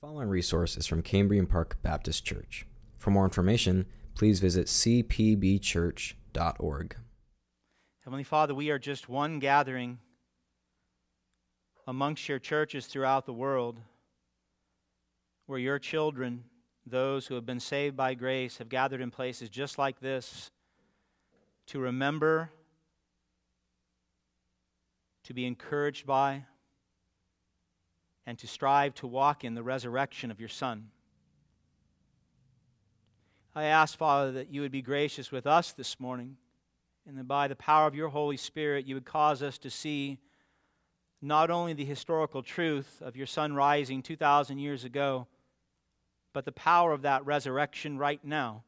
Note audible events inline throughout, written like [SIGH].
following resource is from Cambrian Park Baptist Church. For more information, please visit cpbchurch.org. Heavenly Father, we are just one gathering amongst your churches throughout the world where your children, those who have been saved by grace, have gathered in places just like this to remember, to be encouraged by, and to strive to walk in the resurrection of your Son. I ask, Father, that you would be gracious with us this morning, and that by the power of your Holy Spirit, you would cause us to see not only the historical truth of your Son rising 2,000 years ago, but the power of that resurrection right now.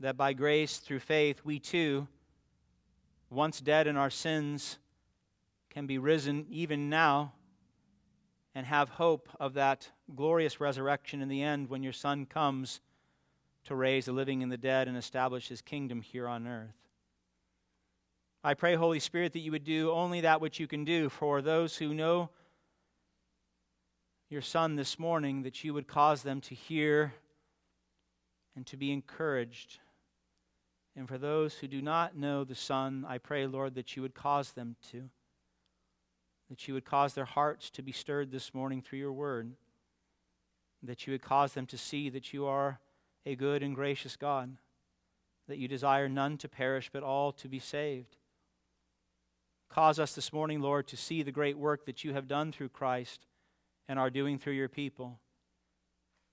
That by grace, through faith, we too, once dead in our sins, can be risen even now and have hope of that glorious resurrection in the end when your Son comes to raise the living and the dead and establish his kingdom here on earth. I pray, Holy Spirit, that you would do only that which you can do for those who know your Son this morning, that you would cause them to hear and to be encouraged. And for those who do not know the Son, I pray, Lord, that you would cause them to that you would cause their hearts to be stirred this morning through your word, that you would cause them to see that you are a good and gracious God, that you desire none to perish, but all to be saved. Cause us this morning, Lord, to see the great work that you have done through Christ and are doing through your people.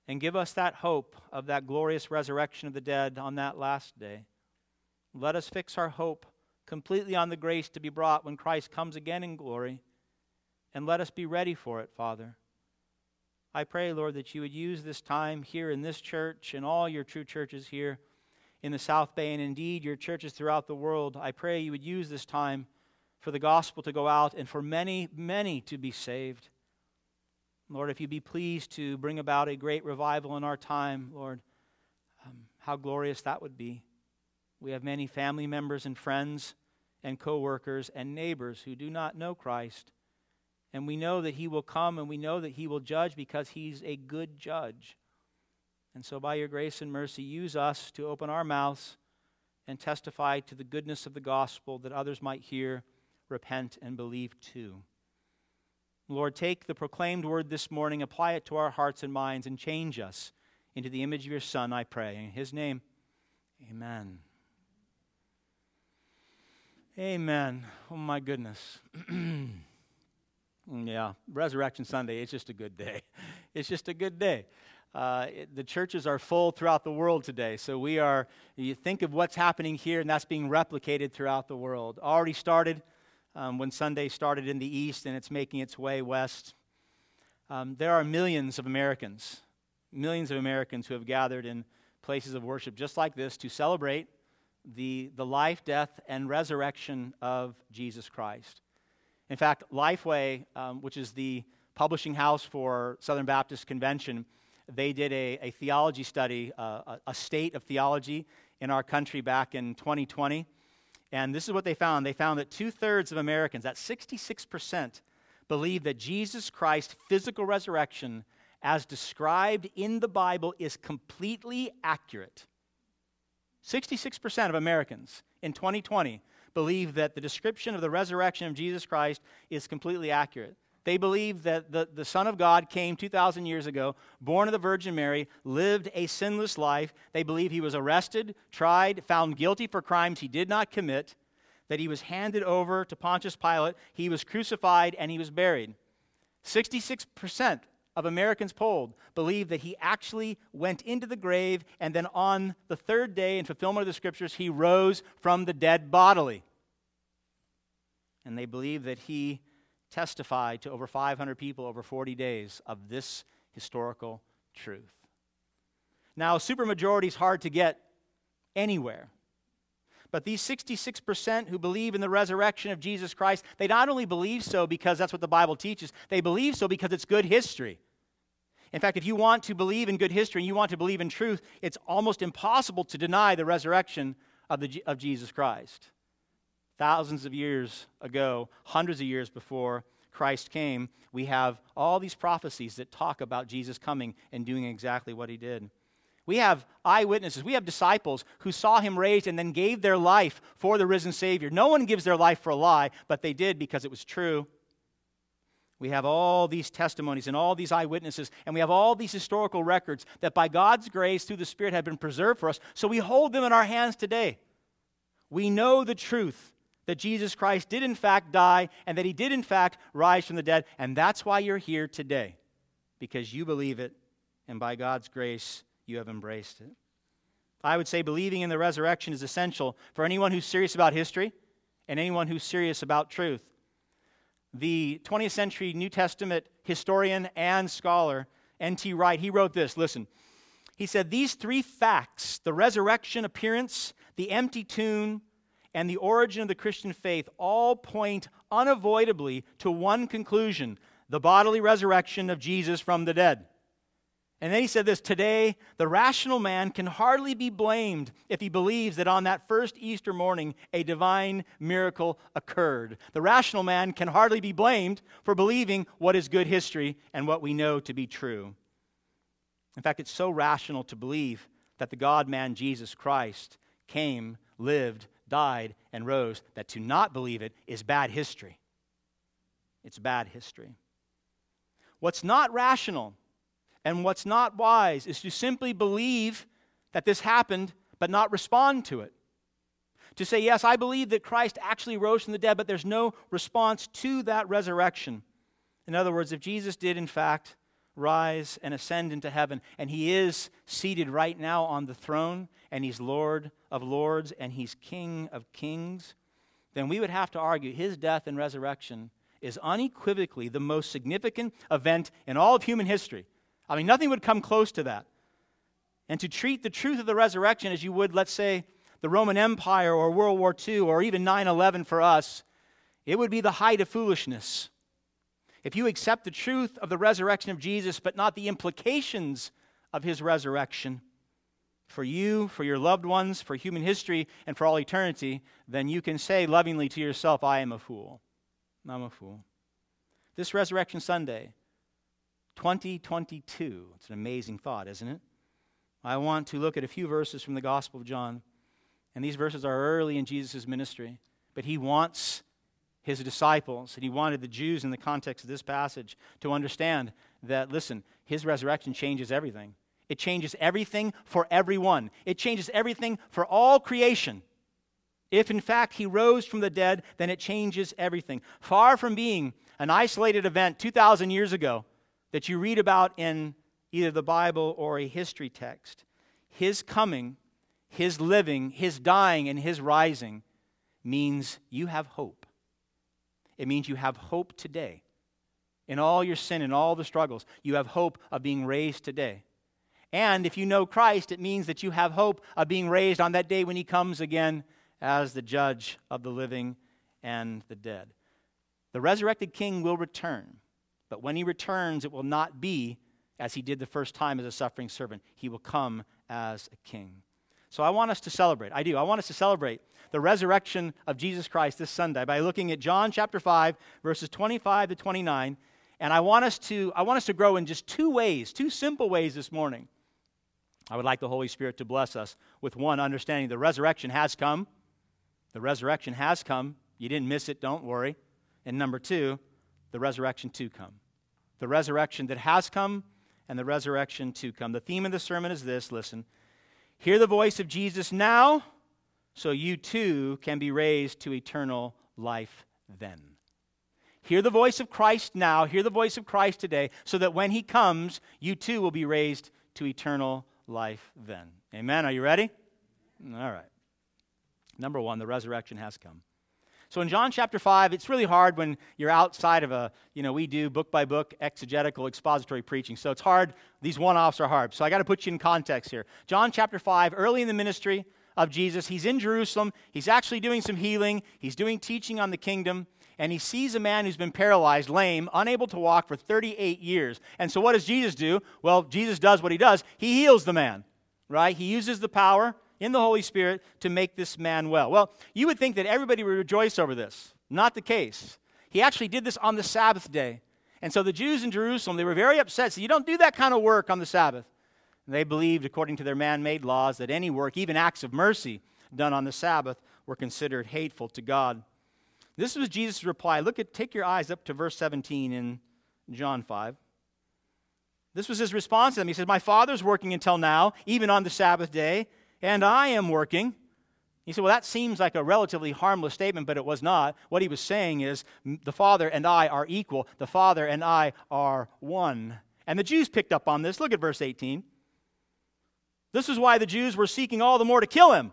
And give us that hope of that glorious resurrection of the dead on that last day. Let us fix our hope completely on the grace to be brought when Christ comes again in glory and let us be ready for it, Father. I pray, Lord, that you would use this time here in this church and all your true churches here in the South Bay and indeed your churches throughout the world. I pray you would use this time for the gospel to go out and for many, many to be saved. Lord, if you be pleased to bring about a great revival in our time, Lord, um, how glorious that would be. We have many family members and friends and co workers and neighbors who do not know Christ. And we know that He will come and we know that He will judge because He's a good judge. And so, by your grace and mercy, use us to open our mouths and testify to the goodness of the gospel that others might hear, repent, and believe too. Lord, take the proclaimed word this morning, apply it to our hearts and minds, and change us into the image of your Son, I pray. In his name, amen. Amen. Oh, my goodness. [CLEARS THROAT] Yeah, Resurrection Sunday, it's just a good day. [LAUGHS] It's just a good day. Uh, it, the churches are full throughout the world today. So we are, you think of what's happening here, and that's being replicated throughout the world. Already started um, when Sunday started in the east, and it's making its way west. Um, there are millions of Americans, millions of Americans who have gathered in places of worship just like this to celebrate the, the life, death, and resurrection of Jesus Christ. In fact, Lifeway, um, which is the publishing house for Southern Baptist Convention, they did a, a theology study, uh, a, state of theology in our country back in 2020. And this is what they found. They found that two thirds of Americans, that 66%, believe that Jesus Christ's physical resurrection, as described in the Bible, is completely accurate. 66% of Americans in 2020 believe that the description of the resurrection of Jesus Christ is completely accurate. They believe that the, the Son of God came 2,000 years ago, born of the Virgin Mary, lived a sinless life. They believe he was arrested, tried, found guilty for crimes he did not commit, that he was handed over to Pontius Pilate, he was crucified, and he was buried. 66% of Americans polled believe that he actually went into the grave and then on the third day, in fulfillment of the scriptures, he rose from the dead bodily. And they believe that he testified to over 500 people over 40 days of this historical truth. Now, a supermajority is hard to get anywhere. But these 66% who believe in the resurrection of Jesus Christ, they not only believe so because that's what the Bible teaches, they believe so because it's good history. In fact, if you want to believe in good history and you want to believe in truth, it's almost impossible to deny the resurrection of, the, of Jesus Christ. Thousands of years ago, hundreds of years before Christ came, we have all these prophecies that talk about Jesus coming and doing exactly what he did. We have eyewitnesses. We have disciples who saw him raised and then gave their life for the risen Savior. No one gives their life for a lie, but they did because it was true. We have all these testimonies and all these eyewitnesses, and we have all these historical records that by God's grace through the Spirit have been preserved for us, so we hold them in our hands today. We know the truth that Jesus Christ did in fact die and that he did in fact rise from the dead, and that's why you're here today, because you believe it, and by God's grace, you have embraced it. I would say believing in the resurrection is essential for anyone who's serious about history and anyone who's serious about truth. The 20th century New Testament historian and scholar N.T. Wright, he wrote this. Listen. He said, These three facts, the resurrection appearance, the empty tomb, and the origin of the Christian faith, all point unavoidably to one conclusion the bodily resurrection of Jesus from the dead. And then he said this Today, the rational man can hardly be blamed if he believes that on that first Easter morning a divine miracle occurred. The rational man can hardly be blamed for believing what is good history and what we know to be true. In fact, it's so rational to believe that the God man Jesus Christ came, lived, died, and rose that to not believe it is bad history. It's bad history. What's not rational and what's not wise is to simply believe that this happened but not respond to it. To say, yes, I believe that Christ actually rose from the dead, but there's no response to that resurrection. In other words, if Jesus did, in fact, rise and ascend into heaven, and he is seated right now on the throne, and he's Lord of lords, and he's King of kings, then we would have to argue his death and resurrection is unequivocally the most significant event in all of human history. I mean, nothing would come close to that. And to treat the truth of the resurrection as you would, let's say, the Roman Empire or World War II or even 9 11 for us, it would be the height of foolishness. If you accept the truth of the resurrection of Jesus, but not the implications of his resurrection for you, for your loved ones, for human history, and for all eternity, then you can say lovingly to yourself, I am a fool. I'm a fool. This Resurrection Sunday, 2022. It's an amazing thought, isn't it? I want to look at a few verses from the Gospel of John. And these verses are early in Jesus' ministry. But he wants his disciples, and he wanted the Jews in the context of this passage to understand that, listen, his resurrection changes everything. It changes everything for everyone, it changes everything for all creation. If in fact he rose from the dead, then it changes everything. Far from being an isolated event 2,000 years ago, that you read about in either the Bible or a history text. His coming, his living, his dying, and his rising means you have hope. It means you have hope today. In all your sin and all the struggles, you have hope of being raised today. And if you know Christ, it means that you have hope of being raised on that day when he comes again as the judge of the living and the dead. The resurrected king will return. But when he returns, it will not be as he did the first time as a suffering servant. He will come as a king. So I want us to celebrate. I do. I want us to celebrate the resurrection of Jesus Christ this Sunday by looking at John chapter 5 verses 25 to 29 and I want us to I want us to grow in just two ways, two simple ways this morning. I would like the Holy Spirit to bless us with one understanding the resurrection has come. The resurrection has come. You didn't miss it, don't worry. And number 2, the resurrection to come. The resurrection that has come and the resurrection to come. The theme of the sermon is this listen. Hear the voice of Jesus now, so you too can be raised to eternal life then. Hear the voice of Christ now, hear the voice of Christ today, so that when he comes, you too will be raised to eternal life then. Amen. Are you ready? All right. Number one, the resurrection has come. So in John chapter 5, it's really hard when you're outside of a, you know, we do book by book exegetical expository preaching. So it's hard. These one offs are hard. So I got to put you in context here. John chapter 5, early in the ministry of Jesus, he's in Jerusalem. He's actually doing some healing, he's doing teaching on the kingdom. And he sees a man who's been paralyzed, lame, unable to walk for 38 years. And so, what does Jesus do? Well, Jesus does what he does. He heals the man, right? He uses the power in the Holy Spirit to make this man well. Well, you would think that everybody would rejoice over this. Not the case. He actually did this on the Sabbath day. And so the Jews in Jerusalem, they were very upset. So you don't do that kind of work on the Sabbath. And they believed, according to their man made laws, that any work, even acts of mercy, done on the Sabbath were considered hateful to God. This was Jesus' reply. Look at, take your eyes up to verse 17 in John 5. This was his response to them. He says, My father's working until now, even on the Sabbath day, and I am working. He said, Well, that seems like a relatively harmless statement, but it was not. What he was saying is, The Father and I are equal. The Father and I are one. And the Jews picked up on this. Look at verse 18. This is why the Jews were seeking all the more to kill him.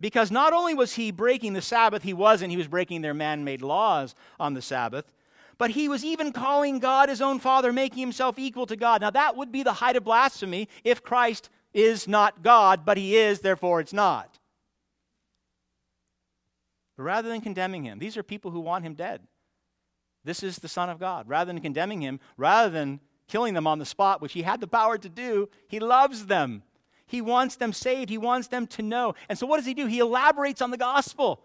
Because not only was he breaking the Sabbath, he wasn't, he was breaking their man made laws on the Sabbath, but he was even calling God his own Father, making himself equal to God. Now, that would be the height of blasphemy if Christ is not God, but he is, therefore it's not. But rather than condemning him, these are people who want him dead. This is the Son of God. Rather than condemning him, rather than killing them on the spot, which he had the power to do, he loves them. He wants them saved. He wants them to know. And so, what does he do? He elaborates on the gospel.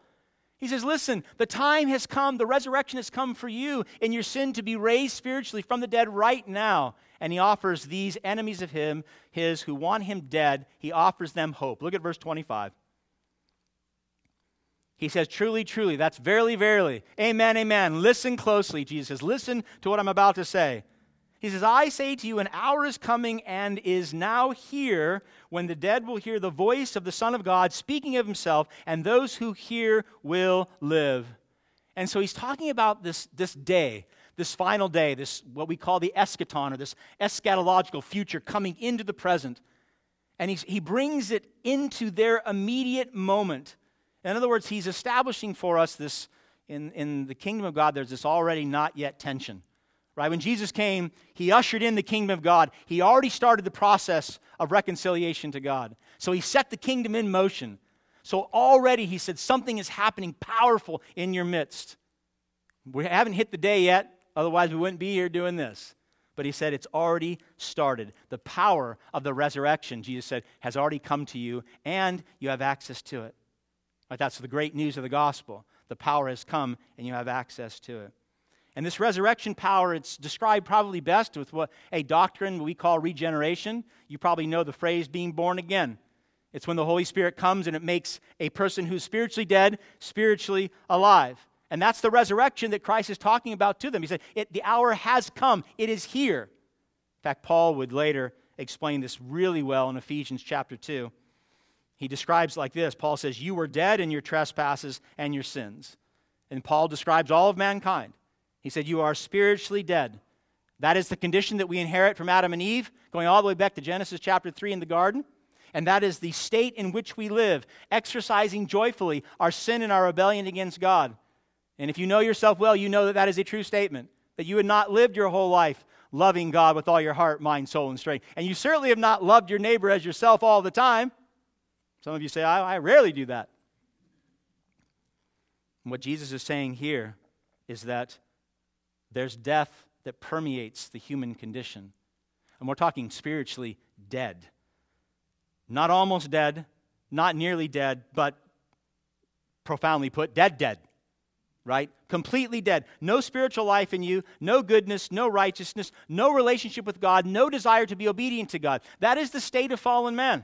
He says, Listen, the time has come, the resurrection has come for you in your sin to be raised spiritually from the dead right now. And he offers these enemies of him, his who want him dead, he offers them hope. Look at verse 25. He says, Truly, truly, that's verily, verily. Amen, amen. Listen closely, Jesus says. Listen to what I'm about to say. He says, I say to you, an hour is coming and is now here when the dead will hear the voice of the Son of God speaking of himself, and those who hear will live. And so he's talking about this, this day, this final day, this what we call the eschaton, or this eschatological future coming into the present. And he's, he brings it into their immediate moment. In other words, he's establishing for us this in, in the kingdom of God, there's this already not yet tension right? When Jesus came, he ushered in the kingdom of God. He already started the process of reconciliation to God. So he set the kingdom in motion. So already he said, something is happening powerful in your midst. We haven't hit the day yet, otherwise, we wouldn't be here doing this. But he said, it's already started. The power of the resurrection, Jesus said, has already come to you, and you have access to it. Right, that's the great news of the gospel. The power has come, and you have access to it. And this resurrection power, it's described probably best with what a doctrine we call regeneration. You probably know the phrase being born again. It's when the Holy Spirit comes and it makes a person who's spiritually dead spiritually alive. And that's the resurrection that Christ is talking about to them. He said, The hour has come, it is here. In fact, Paul would later explain this really well in Ephesians chapter 2. He describes like this Paul says, You were dead in your trespasses and your sins. And Paul describes all of mankind. He said, You are spiritually dead. That is the condition that we inherit from Adam and Eve, going all the way back to Genesis chapter 3 in the garden. And that is the state in which we live, exercising joyfully our sin and our rebellion against God. And if you know yourself well, you know that that is a true statement, that you had not lived your whole life loving God with all your heart, mind, soul, and strength. And you certainly have not loved your neighbor as yourself all the time. Some of you say, I, I rarely do that. And what Jesus is saying here is that there's death that permeates the human condition. And we're talking spiritually dead. Not almost dead, not nearly dead, but profoundly put, dead, dead. Right? Completely dead. No spiritual life in you, no goodness, no righteousness, no relationship with God, no desire to be obedient to God. That is the state of fallen man.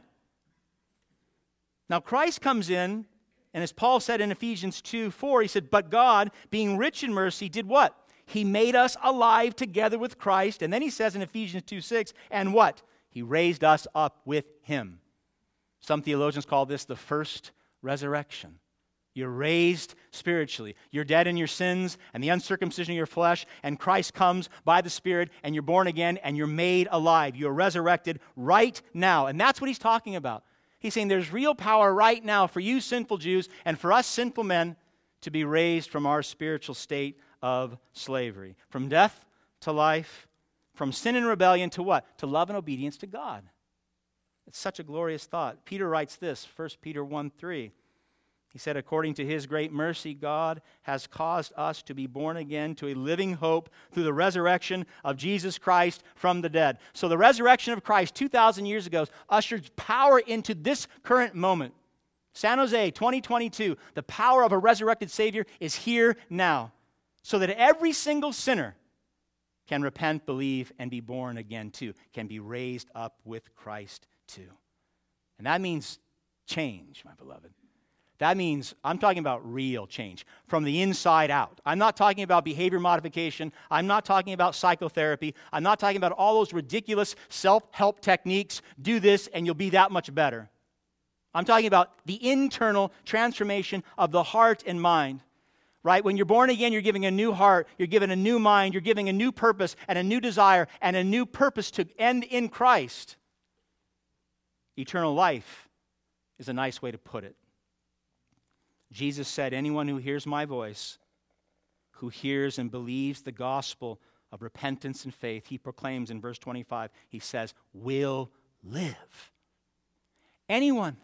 Now, Christ comes in, and as Paul said in Ephesians 2 4, he said, But God, being rich in mercy, did what? He made us alive together with Christ. And then he says in Ephesians 2 6, and what? He raised us up with him. Some theologians call this the first resurrection. You're raised spiritually. You're dead in your sins and the uncircumcision of your flesh, and Christ comes by the Spirit, and you're born again, and you're made alive. You're resurrected right now. And that's what he's talking about. He's saying there's real power right now for you sinful Jews and for us sinful men to be raised from our spiritual state of slavery. From death to life, from sin and rebellion to what? To love and obedience to God. It's such a glorious thought. Peter writes this, 1 Peter 1 3. He said, According to his great mercy, God has caused us to be born again to a living hope through the resurrection of Jesus Christ from the dead. So, the resurrection of Christ 2,000 years ago ushered power into this current moment. San Jose, 2022, the power of a resurrected Savior is here now. So that every single sinner can repent, believe, and be born again too, can be raised up with Christ too. And that means change, my beloved. That means I'm talking about real change from the inside out. I'm not talking about behavior modification. I'm not talking about psychotherapy. I'm not talking about all those ridiculous self help techniques. Do this and you'll be that much better. I'm talking about the internal transformation of the heart and mind. Right? When you're born again, you're giving a new heart, you're given a new mind, you're giving a new purpose and a new desire and a new purpose to end in Christ. Eternal life is a nice way to put it. Jesus said, Anyone who hears my voice, who hears and believes the gospel of repentance and faith, he proclaims in verse 25, he says, will live. Anyone.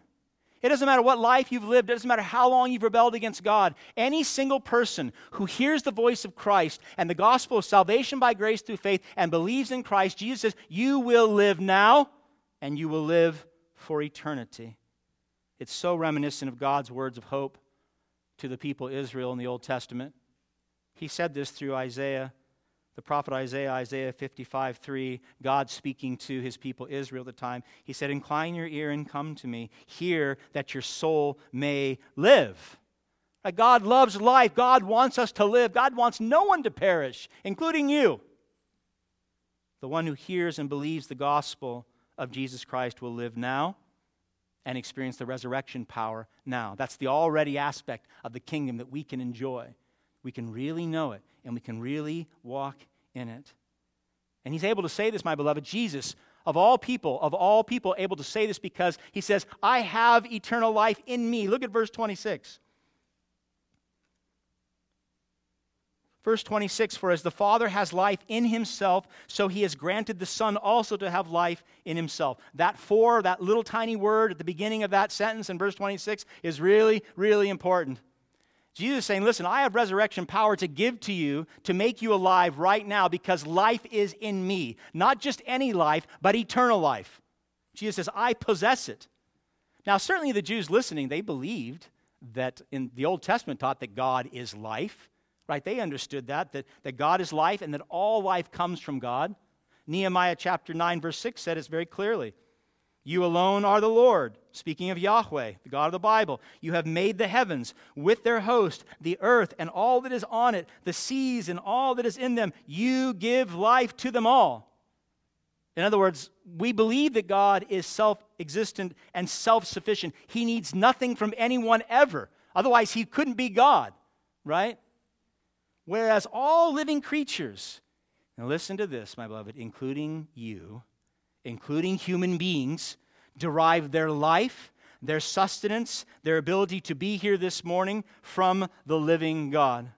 It doesn't matter what life you've lived, it doesn't matter how long you've rebelled against God. Any single person who hears the voice of Christ and the gospel of salvation by grace through faith and believes in Christ, Jesus says, You will live now and you will live for eternity. It's so reminiscent of God's words of hope to the people Israel in the Old Testament. He said this through Isaiah, the prophet Isaiah, Isaiah 55 3, God speaking to his people Israel at the time. He said, Incline your ear and come to me. Hear that your soul may live. God loves life. God wants us to live. God wants no one to perish, including you. The one who hears and believes the gospel of Jesus Christ will live now and experience the resurrection power now. That's the already aspect of the kingdom that we can enjoy. We can really know it and we can really walk in it. And he's able to say this, my beloved, Jesus, of all people, of all people, able to say this because he says, I have eternal life in me. Look at verse 26. Verse 26 For as the Father has life in himself, so he has granted the Son also to have life in himself. That for, that little tiny word at the beginning of that sentence in verse 26 is really, really important. Jesus saying, Listen, I have resurrection power to give to you to make you alive right now because life is in me. Not just any life, but eternal life. Jesus says, I possess it. Now, certainly the Jews listening, they believed that in the Old Testament taught that God is life right? They understood that, that, that God is life and that all life comes from God. Nehemiah chapter 9, verse 6 said it very clearly. You alone are the Lord. Speaking of Yahweh, the God of the Bible, you have made the heavens with their host, the earth and all that is on it, the seas and all that is in them. You give life to them all. In other words, we believe that God is self existent and self sufficient. He needs nothing from anyone ever. Otherwise, he couldn't be God, right? Whereas all living creatures, now listen to this, my beloved, including you, including human beings, derive their life, their sustenance, their ability to be here this morning from the living God.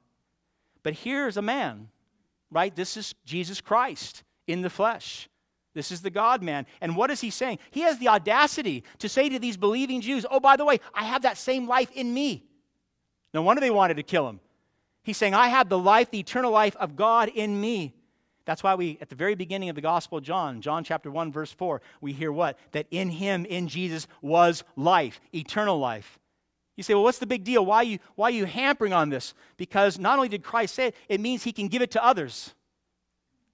But here's a man, right? This is Jesus Christ in the flesh. This is the God man. And what is he saying? He has the audacity to say to these believing Jews, Oh, by the way, I have that same life in me. No wonder they wanted to kill him. He's saying, I have the life, the eternal life of God in me. That's why we, at the very beginning of the Gospel of John, John chapter 1, verse 4, we hear what? That in him, in Jesus, was life, eternal life. You say, well, what's the big deal? Why are you, why are you hampering on this? Because not only did Christ say it, it means he can give it to others.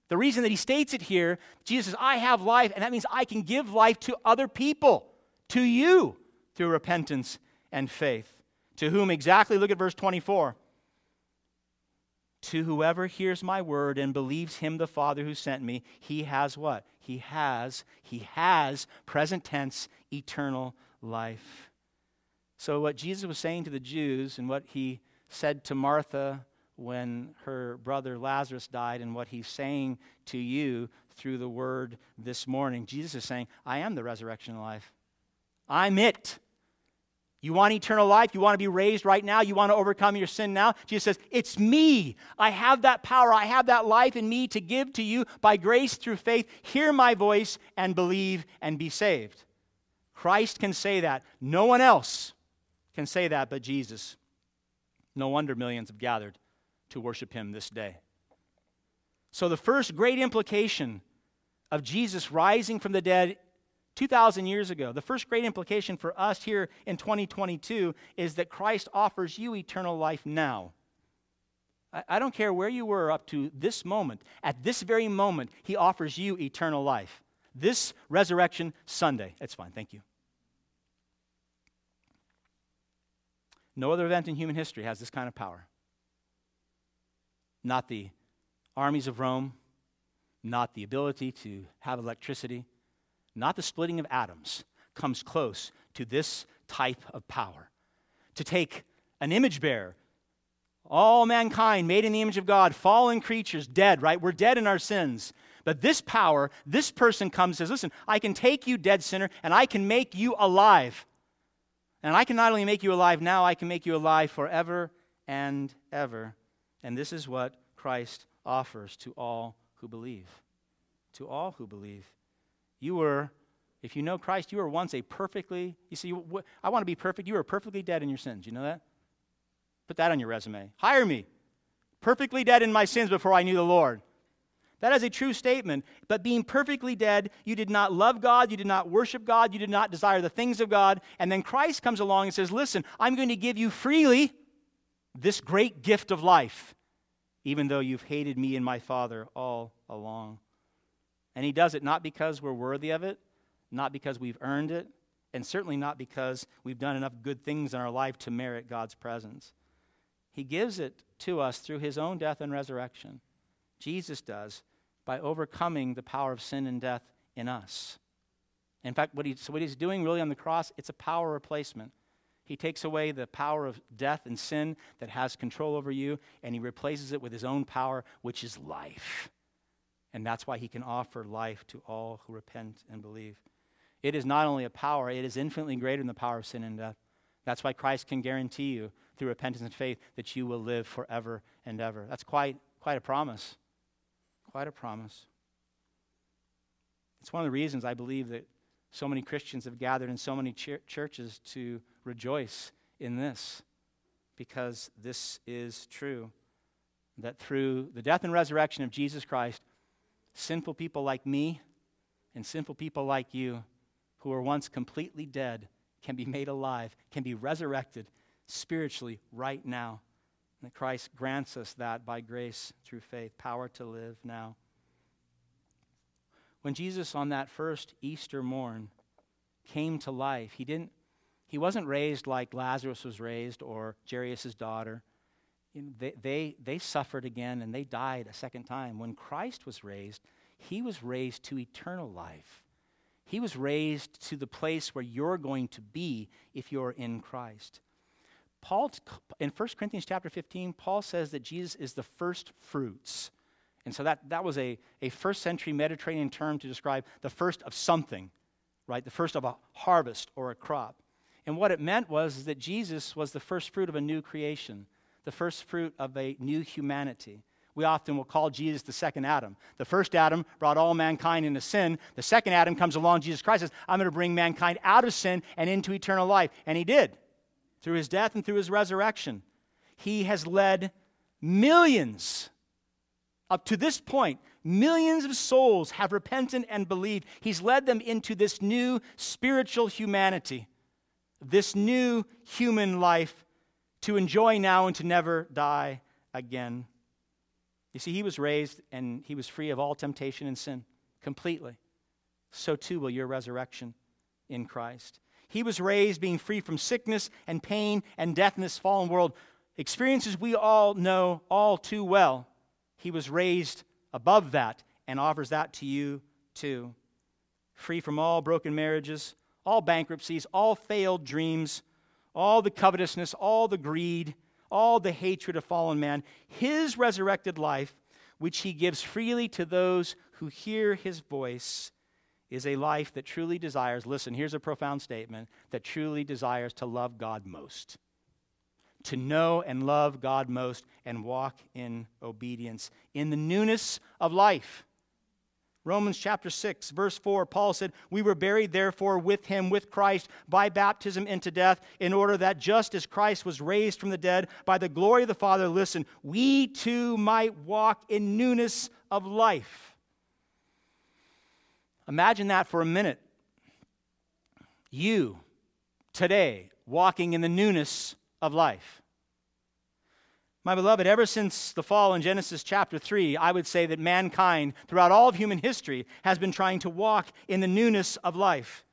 The reason that he states it here, Jesus says, I have life, and that means I can give life to other people, to you, through repentance and faith. To whom exactly? Look at verse 24 to whoever hears my word and believes him the Father who sent me, he has what? He has, he has, present tense, eternal life. So, what Jesus was saying to the Jews and what he said to Martha when her brother Lazarus died, and what he's saying to you through the word this morning, Jesus is saying, I am the resurrection and life. I'm it. You want eternal life? You want to be raised right now? You want to overcome your sin now? Jesus says, It's me. I have that power. I have that life in me to give to you by grace through faith. Hear my voice and believe and be saved. Christ can say that. No one else can say that but Jesus. No wonder millions have gathered to worship him this day. So, the first great implication of Jesus rising from the dead 2,000 years ago. The first great implication for us here in 2022 is that Christ offers you eternal life now. I, I don't care where you were up to this moment. At this very moment, He offers you eternal life. This Resurrection Sunday. It's fine. Thank you. No other event in human history has this kind of power. Not the armies of Rome, not the ability to have electricity, not the splitting of atoms, comes close to this type of power. To take an image bearer, all mankind made in the image of God, fallen creatures, dead, right? We're dead in our sins. But this power, this person comes and says, Listen, I can take you, dead sinner, and I can make you alive. And I can not only make you alive now, I can make you alive forever and ever. And this is what Christ offers to all who believe. To all who believe. You were, if you know Christ, you were once a perfectly, you see, I want to be perfect. You were perfectly dead in your sins. You know that? Put that on your resume. Hire me. Perfectly dead in my sins before I knew the Lord. That is a true statement. But being perfectly dead, you did not love God, you did not worship God, you did not desire the things of God. And then Christ comes along and says, Listen, I'm going to give you freely this great gift of life, even though you've hated me and my Father all along. And He does it not because we're worthy of it, not because we've earned it, and certainly not because we've done enough good things in our life to merit God's presence. He gives it to us through His own death and resurrection. Jesus does by overcoming the power of sin and death in us. In fact, what, he, so what he's doing really on the cross, it's a power replacement. He takes away the power of death and sin that has control over you, and he replaces it with his own power, which is life. And that's why he can offer life to all who repent and believe. It is not only a power, it is infinitely greater than the power of sin and death. That's why Christ can guarantee you through repentance and faith that you will live forever and ever. That's quite, quite a promise. Quite a promise. It's one of the reasons I believe that so many Christians have gathered in so many ch- churches to rejoice in this, because this is true. That through the death and resurrection of Jesus Christ, sinful people like me and sinful people like you, who were once completely dead, can be made alive, can be resurrected spiritually right now that Christ grants us that by grace through faith, power to live now. When Jesus on that first Easter morn came to life, he didn't he wasn't raised like Lazarus was raised or Jairus' daughter. They, they, they suffered again and they died a second time. When Christ was raised, he was raised to eternal life. He was raised to the place where you're going to be if you're in Christ. Paul, in 1 Corinthians chapter 15, Paul says that Jesus is the first fruits. And so that, that was a, a first century Mediterranean term to describe the first of something, right? The first of a harvest or a crop. And what it meant was that Jesus was the first fruit of a new creation, the first fruit of a new humanity. We often will call Jesus the second Adam. The first Adam brought all mankind into sin. The second Adam comes along, Jesus Christ says, I'm going to bring mankind out of sin and into eternal life. And he did through his death and through his resurrection. He has led millions. Up to this point, millions of souls have repented and believed. He's led them into this new spiritual humanity, this new human life to enjoy now and to never die again. You see, he was raised and he was free of all temptation and sin completely. So too will your resurrection in Christ. He was raised being free from sickness and pain and death in this fallen world. Experiences we all know all too well. He was raised above that and offers that to you too. Free from all broken marriages, all bankruptcies, all failed dreams, all the covetousness, all the greed, all the hatred of fallen man. His resurrected life, which he gives freely to those who hear his voice, is a life that truly desires, listen, here's a profound statement, that truly desires to love God most. To know and love God most and walk in obedience in the newness of life. Romans chapter 6, verse 4, Paul said, We were buried therefore with him, with Christ, by baptism into death, in order that just as Christ was raised from the dead by the glory of the Father, listen, we too might walk in newness of life. Imagine that for a minute. You, today, walking in the newness of life. My beloved, ever since the fall in Genesis chapter 3, I would say that mankind, throughout all of human history, has been trying to walk in the newness of life,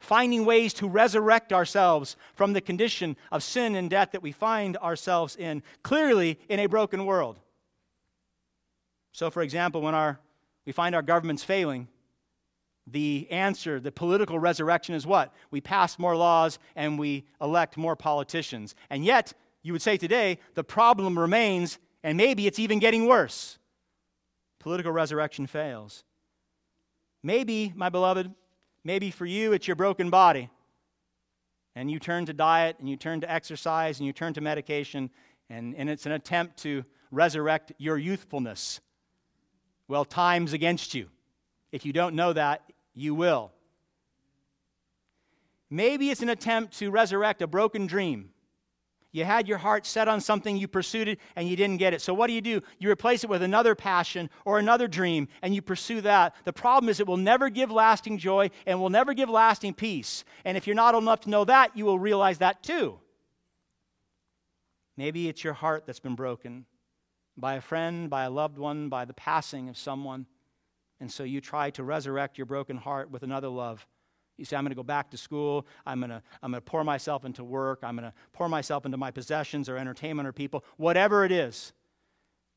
finding ways to resurrect ourselves from the condition of sin and death that we find ourselves in, clearly in a broken world. So, for example, when our, we find our governments failing, the answer, the political resurrection is what? We pass more laws and we elect more politicians. And yet, you would say today, the problem remains, and maybe it's even getting worse. Political resurrection fails. Maybe, my beloved, maybe for you it's your broken body. And you turn to diet, and you turn to exercise, and you turn to medication, and, and it's an attempt to resurrect your youthfulness. Well, time's against you. If you don't know that, you will. Maybe it's an attempt to resurrect a broken dream. You had your heart set on something, you pursued it, and you didn't get it. So, what do you do? You replace it with another passion or another dream, and you pursue that. The problem is, it will never give lasting joy and will never give lasting peace. And if you're not old enough to know that, you will realize that too. Maybe it's your heart that's been broken by a friend, by a loved one, by the passing of someone. And so you try to resurrect your broken heart with another love. You say, I'm going to go back to school. I'm going to, I'm going to pour myself into work. I'm going to pour myself into my possessions or entertainment or people, whatever it is.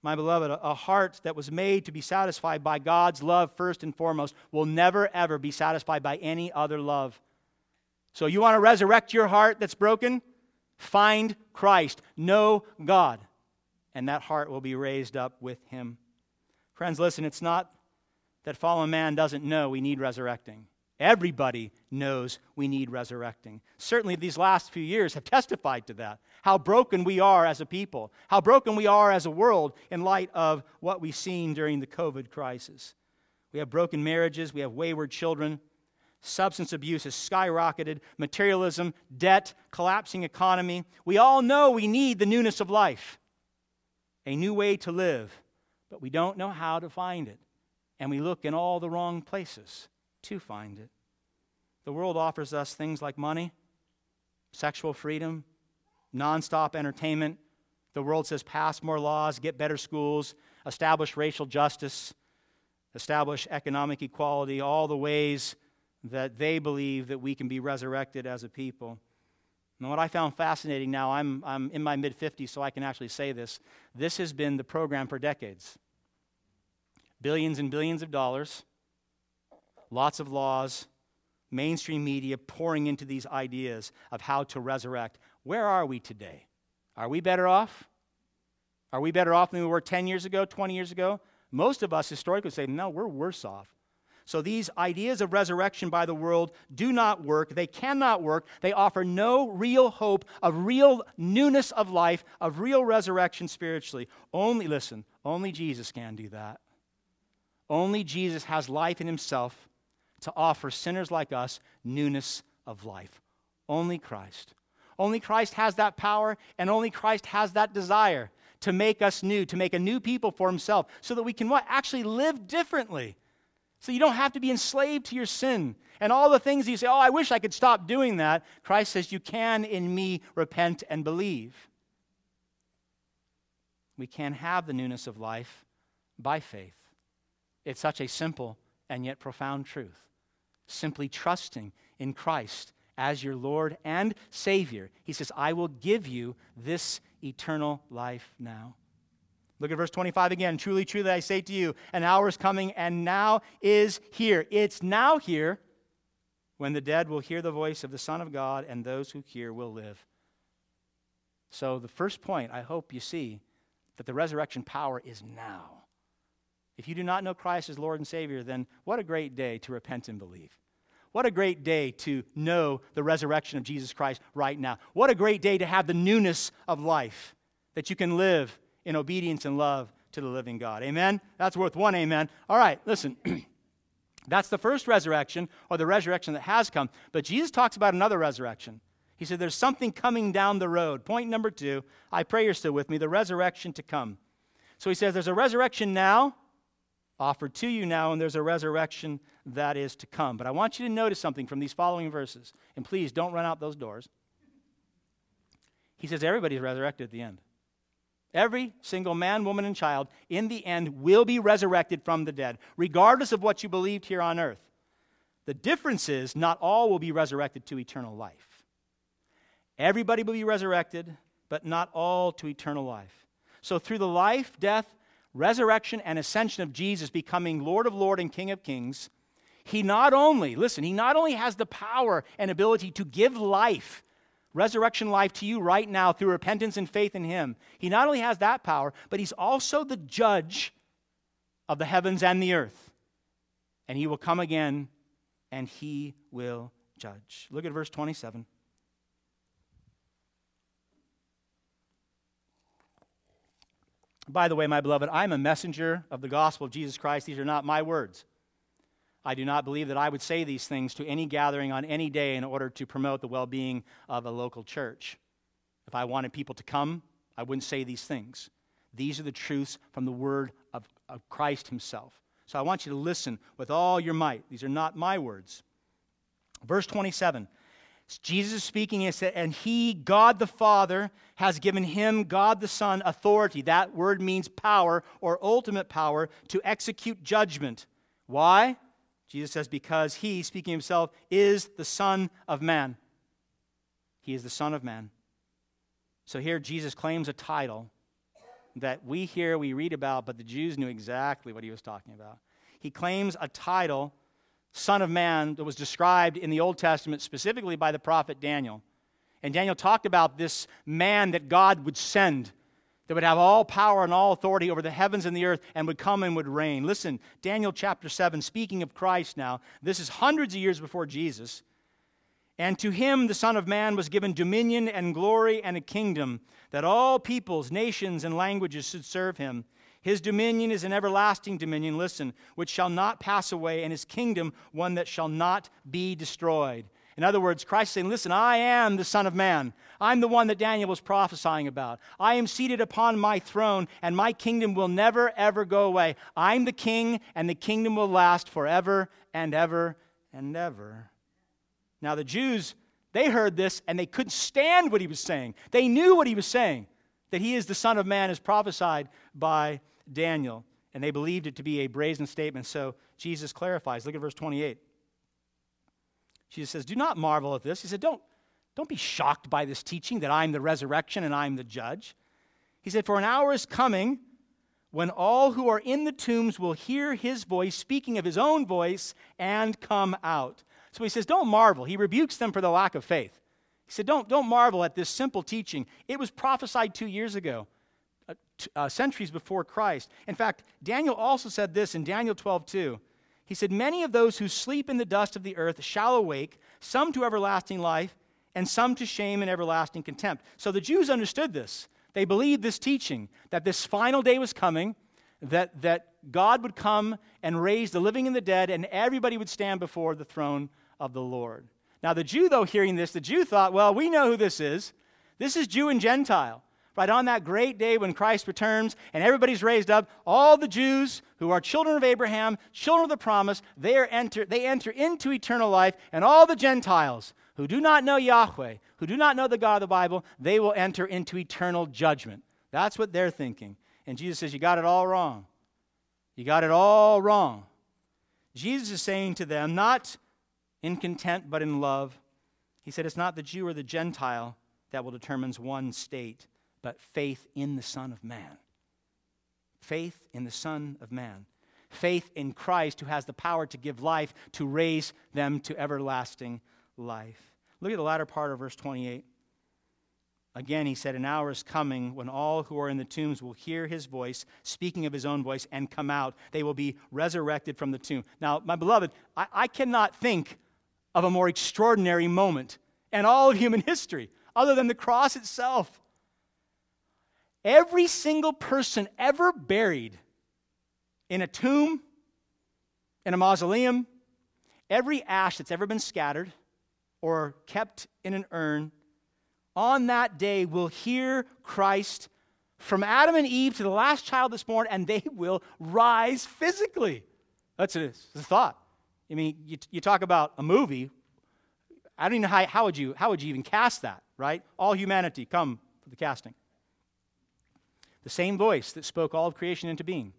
My beloved, a heart that was made to be satisfied by God's love first and foremost will never, ever be satisfied by any other love. So, you want to resurrect your heart that's broken? Find Christ. Know God. And that heart will be raised up with Him. Friends, listen, it's not that fallen man doesn't know we need resurrecting. Everybody knows we need resurrecting. Certainly, these last few years have testified to that. How broken we are as a people, how broken we are as a world in light of what we've seen during the COVID crisis. We have broken marriages, we have wayward children, substance abuse has skyrocketed, materialism, debt, collapsing economy. We all know we need the newness of life, a new way to live, but we don't know how to find it. And we look in all the wrong places to find it. The world offers us things like money, sexual freedom, nonstop entertainment. The world says pass more laws, get better schools, establish racial justice, establish economic equality, all the ways that they believe that we can be resurrected as a people. And what I found fascinating now, I'm, I'm in my mid 50s, so I can actually say this. This has been the program for decades. Billions and billions of dollars lots of laws, mainstream media pouring into these ideas of how to resurrect. Where are we today? Are we better off? Are we better off than we were 10 years ago, 20 years ago? Most of us historically say, no, we're worse off. So these ideas of resurrection by the world do not work. They cannot work. They offer no real hope of real newness of life, of real resurrection spiritually. Only, listen, only Jesus can do that. Only Jesus has life in himself to offer sinners like us newness of life. Only Christ. Only Christ has that power, and only Christ has that desire to make us new, to make a new people for himself, so that we can what? Actually live differently. So you don't have to be enslaved to your sin. And all the things you say, oh, I wish I could stop doing that. Christ says, you can in me repent and believe. We can have the newness of life by faith. It's such a simple and yet profound truth simply trusting in Christ as your Lord and Savior. He says, I will give you this eternal life now. Look at verse 25 again. Truly, truly, I say to you, an hour is coming and now is here. It's now here when the dead will hear the voice of the Son of God, and those who hear will live. So, the first point I hope you see that the resurrection power is now. If you do not know Christ as Lord and Savior, then what a great day to repent and believe. What a great day to know the resurrection of Jesus Christ right now. What a great day to have the newness of life that you can live in obedience and love to the living God. Amen? That's worth one amen. All right, listen. [CLEARS THROAT] That's the first resurrection, or the resurrection that has come. But Jesus talks about another resurrection. He said, There's something coming down the road. Point number two, I pray you're still with me, the resurrection to come. So he says, There's a resurrection now, offered to you now, and there's a resurrection that is to come. But I want you to notice something from these following verses, and please don't run out those doors. He says everybody's resurrected at the end. Every single man, woman, and child in the end will be resurrected from the dead, regardless of what you believed here on earth. The difference is not all will be resurrected to eternal life. Everybody will be resurrected, but not all to eternal life. So, through the life, death, resurrection, and ascension of Jesus becoming Lord of Lords and King of Kings, he not only, listen, he not only has the power and ability to give life resurrection life to you right now through repentance and faith in Him. He not only has that power, but He's also the judge of the heavens and the earth. And He will come again and He will judge. Look at verse 27. By the way, my beloved, I'm a messenger of the gospel of Jesus Christ. These are not my words. I do not believe that I would say these things to any gathering on any day in order to promote the well being of a local church. If I wanted people to come, I wouldn't say these things. These are the truths from the word of, of Christ Himself. So I want you to listen with all your might. These are not my words. Verse 27 Jesus is speaking, and said, And He, God the Father, has given Him, God the Son, authority. That word means power or ultimate power to execute judgment. Why? Jesus says, Because he, speaking himself, is the Son of Man. He is the Son of Man. So here Jesus claims a title that we hear, we read about, but the Jews knew exactly what he was talking about. He claims a title, Son of Man, that was described in the Old Testament specifically by the prophet Daniel. And Daniel talked about this man that God would send that would have all power and all authority over the heavens and the earth and would come and would reign. Listen, Daniel chapter 7, speaking of Christ now, this is hundreds of years before Jesus. And to him, the Son of Man, was given dominion and glory and a kingdom, that all peoples, nations, and languages should serve him. His dominion is an everlasting dominion, listen, which shall not pass away, and his kingdom one that shall not be destroyed. In other words, Christ saying, Listen, I am the Son of Man. I'm the one that Daniel was prophesying about. I am seated upon my throne, and my kingdom will never, ever go away. I'm the king, and the kingdom will last forever and ever and ever. Now, the Jews, they heard this, and they couldn't stand what he was saying. They knew what he was saying, that he is the Son of Man, as prophesied by Daniel. And they believed it to be a brazen statement. So Jesus clarifies. Look at verse 28. Jesus says, Do not marvel at this. He said, Don't, don't be shocked by this teaching that I'm the resurrection and I'm the judge. He said, For an hour is coming when all who are in the tombs will hear his voice speaking of his own voice and come out. So he says, Don't marvel. He rebukes them for the lack of faith. He said, Don't, don't marvel at this simple teaching. It was prophesied two years ago, uh, centuries before Christ. In fact, Daniel also said this in Daniel 12 2. He said, Many of those who sleep in the dust of the earth shall awake, some to everlasting life, and some to shame and everlasting contempt. So the Jews understood this. They believed this teaching that this final day was coming, that, that God would come and raise the living and the dead, and everybody would stand before the throne of the Lord. Now, the Jew, though, hearing this, the Jew thought, well, we know who this is. This is Jew and Gentile. Right on that great day when Christ returns and everybody's raised up, all the Jews who are children of Abraham, children of the promise, they, are enter, they enter into eternal life, and all the Gentiles who do not know Yahweh, who do not know the God of the Bible, they will enter into eternal judgment. That's what they're thinking. And Jesus says, You got it all wrong. You got it all wrong. Jesus is saying to them, not in content, but in love, He said, It's not the Jew or the Gentile that will determine one's state but faith in the Son of Man. Faith in the Son of Man. Faith in Christ, who has the power to give life, to raise them to everlasting life. Look at the latter part of verse 28. Again, he said, An hour is coming when all who are in the tombs will hear his voice, speaking of his own voice, and come out. They will be resurrected from the tomb. Now, my beloved, I, I cannot think of a more extraordinary moment in all of human history other than the cross itself. Every single person ever buried in a tomb, in a mausoleum, every ash that's ever been scattered or kept in an urn, on that day will hear Christ from Adam and Eve to the last child that's born, and they [LAUGHS] will rise physically. That's it. It's a thought. I mean, you, you talk about a movie. I don't even know how, how, would you, how would you even cast that, right? All humanity come for the casting. The same voice that spoke all of creation into being.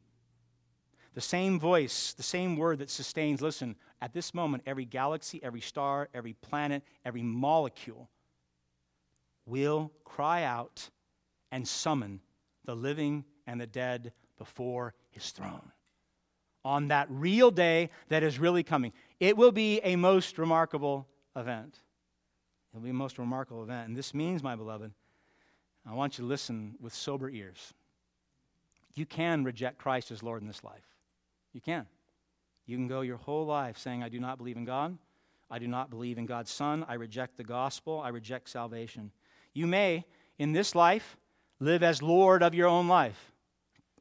The same voice, the same word that sustains, listen, at this moment, every galaxy, every star, every planet, every molecule will cry out and summon the living and the dead before his throne. On that real day that is really coming. It will be a most remarkable event. It will be a most remarkable event. And this means, my beloved, I want you to listen with sober ears. You can reject Christ as Lord in this life. You can. You can go your whole life saying, I do not believe in God. I do not believe in God's Son. I reject the gospel. I reject salvation. You may, in this life, live as Lord of your own life.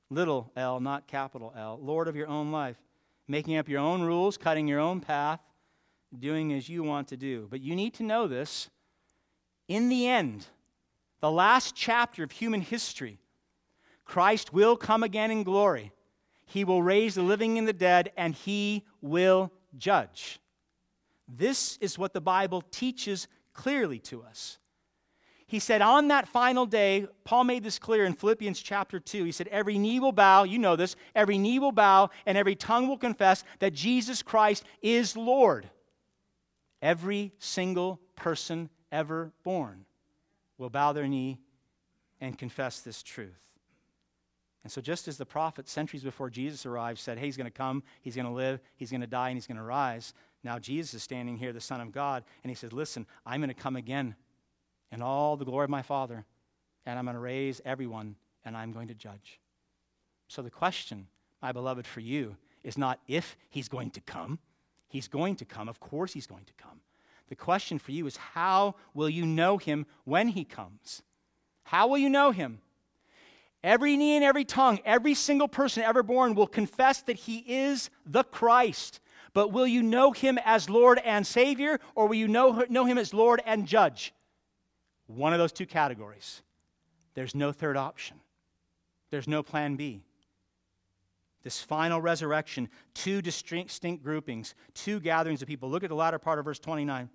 Little L, not capital L. Lord of your own life. Making up your own rules, cutting your own path, doing as you want to do. But you need to know this. In the end, the last chapter of human history, Christ will come again in glory. He will raise the living and the dead, and he will judge. This is what the Bible teaches clearly to us. He said, on that final day, Paul made this clear in Philippians chapter 2. He said, Every knee will bow, you know this, every knee will bow, and every tongue will confess that Jesus Christ is Lord. Every single person ever born will bow their knee and confess this truth. And so, just as the prophet centuries before Jesus arrived said, Hey, he's going to come, he's going to live, he's going to die, and he's going to rise, now Jesus is standing here, the Son of God, and he says, Listen, I'm going to come again in all the glory of my Father, and I'm going to raise everyone, and I'm going to judge. So, the question, my beloved, for you is not if he's going to come. He's going to come. Of course, he's going to come. The question for you is how will you know him when he comes? How will you know him? Every knee and every tongue, every single person ever born will confess that he is the Christ. But will you know him as Lord and Savior, or will you know, know him as Lord and Judge? One of those two categories. There's no third option, there's no plan B. This final resurrection, two distinct groupings, two gatherings of people. Look at the latter part of verse 29.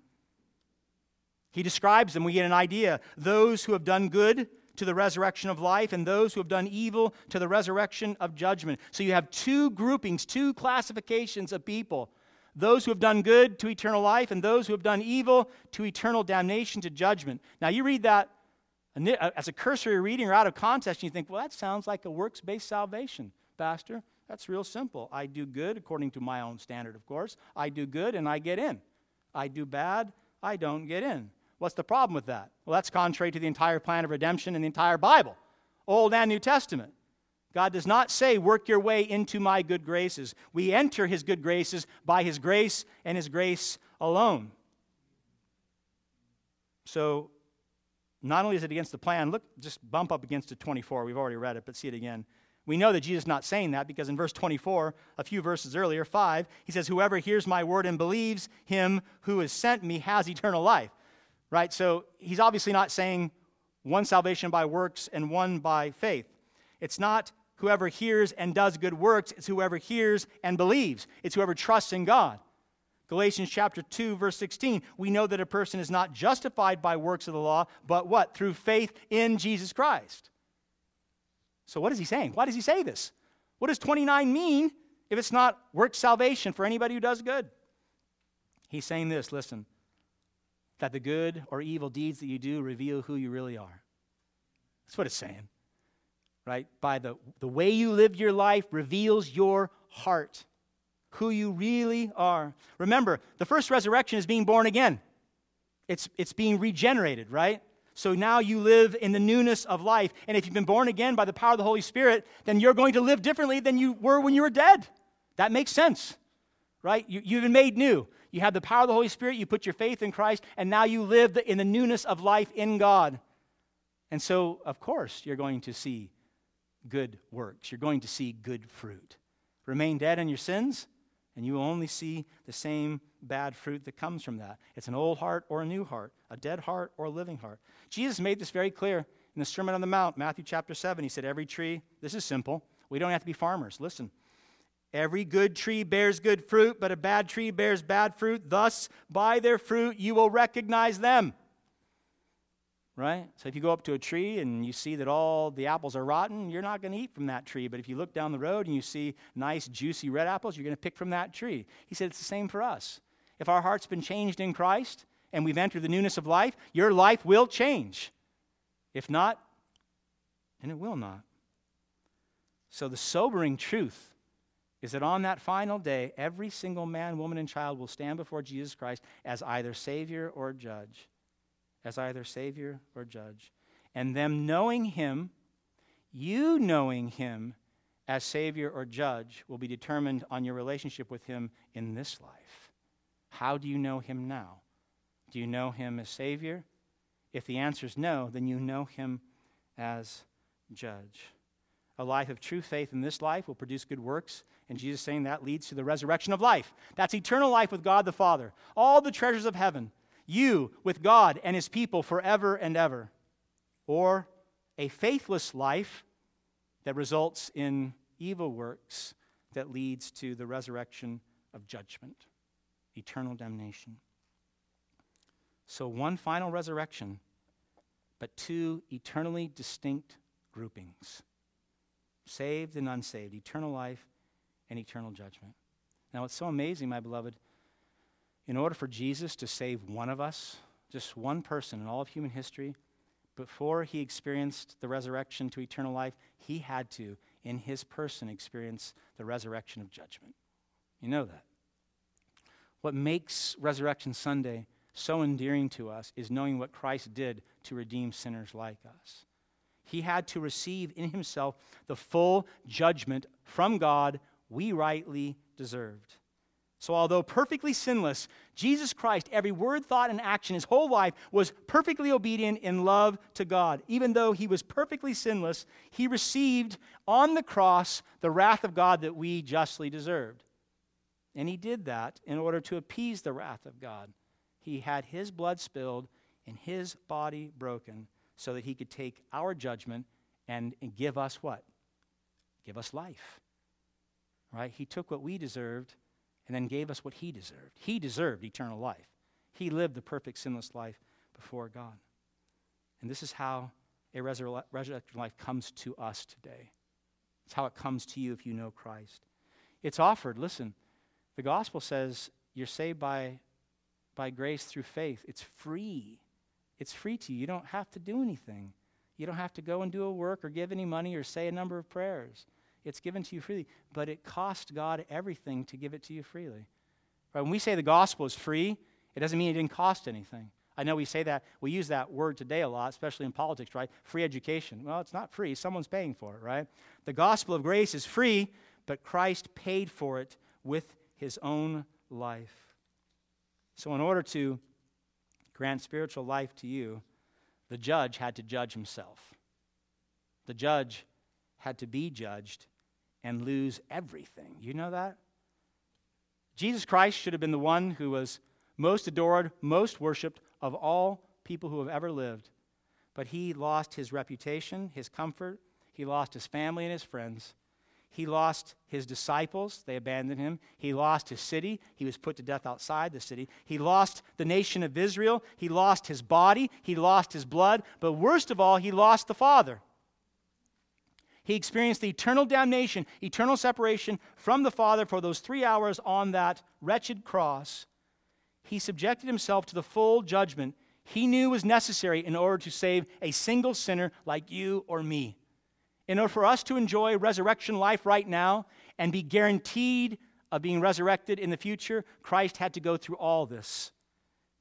He describes them, we get an idea. Those who have done good to the resurrection of life, and those who have done evil to the resurrection of judgment. So you have two groupings, two classifications of people those who have done good to eternal life, and those who have done evil to eternal damnation to judgment. Now, you read that as a cursory reading or out of context, and you think, well, that sounds like a works based salvation, Pastor. That's real simple. I do good according to my own standard, of course. I do good and I get in. I do bad, I don't get in. What's the problem with that? Well, that's contrary to the entire plan of redemption in the entire Bible, Old and New Testament. God does not say, Work your way into my good graces. We enter his good graces by his grace and his grace alone. So, not only is it against the plan, look, just bump up against it 24. We've already read it, but see it again. We know that Jesus is not saying that because in verse 24, a few verses earlier, 5, he says, Whoever hears my word and believes him who has sent me has eternal life right? So he's obviously not saying one salvation by works and one by faith. It's not whoever hears and does good works, it's whoever hears and believes. It's whoever trusts in God. Galatians chapter 2 verse 16, we know that a person is not justified by works of the law, but what? Through faith in Jesus Christ. So what is he saying? Why does he say this? What does 29 mean if it's not work salvation for anybody who does good? He's saying this, listen that the good or evil deeds that you do reveal who you really are. That's what it's saying, right? By the, the way you live your life reveals your heart, who you really are. Remember, the first resurrection is being born again, it's, it's being regenerated, right? So now you live in the newness of life. And if you've been born again by the power of the Holy Spirit, then you're going to live differently than you were when you were dead. That makes sense, right? You, you've been made new. You have the power of the Holy Spirit, you put your faith in Christ, and now you live in the newness of life in God. And so, of course, you're going to see good works. You're going to see good fruit. Remain dead in your sins, and you will only see the same bad fruit that comes from that. It's an old heart or a new heart, a dead heart or a living heart. Jesus made this very clear in the Sermon on the Mount, Matthew chapter 7. He said, Every tree, this is simple. We don't have to be farmers. Listen, Every good tree bears good fruit, but a bad tree bears bad fruit. Thus, by their fruit, you will recognize them. right? So if you go up to a tree and you see that all the apples are rotten, you're not going to eat from that tree. But if you look down the road and you see nice, juicy red apples, you're going to pick from that tree. He said it's the same for us. If our heart's been changed in Christ and we've entered the newness of life, your life will change. If not, then it will not. So the sobering truth is that on that final day, every single man, woman, and child will stand before Jesus Christ as either Savior or judge as either Savior or Judge. And them knowing Him, you knowing Him as Savior or Judge, will be determined on your relationship with Him in this life. How do you know Him now? Do you know Him as Savior? If the answer is no, then you know Him as Judge. A life of true faith in this life will produce good works. And Jesus saying that leads to the resurrection of life. That's eternal life with God the Father. All the treasures of heaven you with God and his people forever and ever, or a faithless life that results in evil works that leads to the resurrection of judgment, eternal damnation. So, one final resurrection, but two eternally distinct groupings saved and unsaved, eternal life and eternal judgment. Now, it's so amazing, my beloved in order for Jesus to save one of us, just one person in all of human history, before he experienced the resurrection to eternal life, he had to, in his person, experience the resurrection of judgment. You know that. What makes Resurrection Sunday so endearing to us is knowing what Christ did to redeem sinners like us. He had to receive in himself the full judgment from God we rightly deserved. So, although perfectly sinless, Jesus Christ, every word, thought, and action, his whole life, was perfectly obedient in love to God. Even though he was perfectly sinless, he received on the cross the wrath of God that we justly deserved. And he did that in order to appease the wrath of God. He had his blood spilled and his body broken so that he could take our judgment and, and give us what? Give us life. Right? He took what we deserved and then gave us what he deserved. He deserved eternal life. He lived the perfect sinless life before God. And this is how a resurrection life comes to us today. It's how it comes to you if you know Christ. It's offered. Listen, the gospel says you're saved by, by grace through faith. It's free. It's free to you. You don't have to do anything. You don't have to go and do a work or give any money or say a number of prayers. It's given to you freely, but it cost God everything to give it to you freely. Right? When we say the gospel is free, it doesn't mean it didn't cost anything. I know we say that, we use that word today a lot, especially in politics, right? Free education. Well, it's not free, someone's paying for it, right? The gospel of grace is free, but Christ paid for it with his own life. So, in order to grant spiritual life to you, the judge had to judge himself. The judge had to be judged and lose everything. You know that? Jesus Christ should have been the one who was most adored, most worshiped of all people who have ever lived. But he lost his reputation, his comfort, he lost his family and his friends. He lost his disciples, they abandoned him. He lost his city, he was put to death outside the city. He lost the nation of Israel, he lost his body, he lost his blood, but worst of all, he lost the Father. He experienced the eternal damnation, eternal separation from the Father for those three hours on that wretched cross. He subjected himself to the full judgment he knew was necessary in order to save a single sinner like you or me. In order for us to enjoy resurrection life right now and be guaranteed of being resurrected in the future, Christ had to go through all this.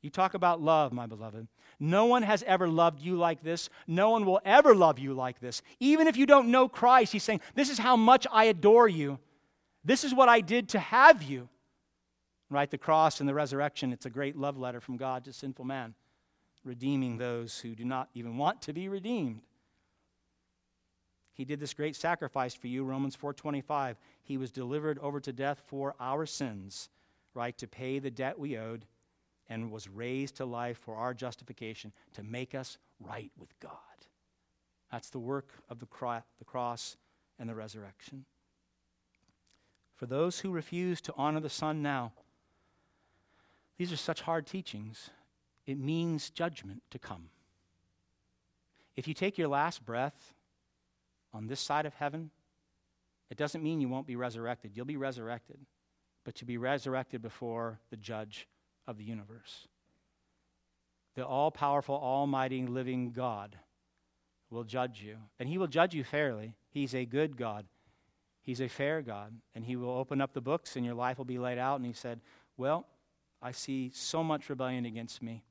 You talk about love, my beloved. No one has ever loved you like this. No one will ever love you like this. Even if you don't know Christ, he's saying, This is how much I adore you. This is what I did to have you. Right? The cross and the resurrection, it's a great love letter from God to sinful man, redeeming those who do not even want to be redeemed. He did this great sacrifice for you, Romans 4:25. He was delivered over to death for our sins, right, to pay the debt we owed and was raised to life for our justification to make us right with God. That's the work of the, cro- the cross and the resurrection. For those who refuse to honor the Son now, these are such hard teachings. It means judgment to come. If you take your last breath on this side of heaven, it doesn't mean you won't be resurrected. You'll be resurrected, but you'll be resurrected before the judge of the universe. The all powerful, almighty, living God will judge you. And he will judge you fairly. He's a good God. He's a fair God. And he will open up the books and your life will be laid out. And he said, Well, I see so much rebellion against me.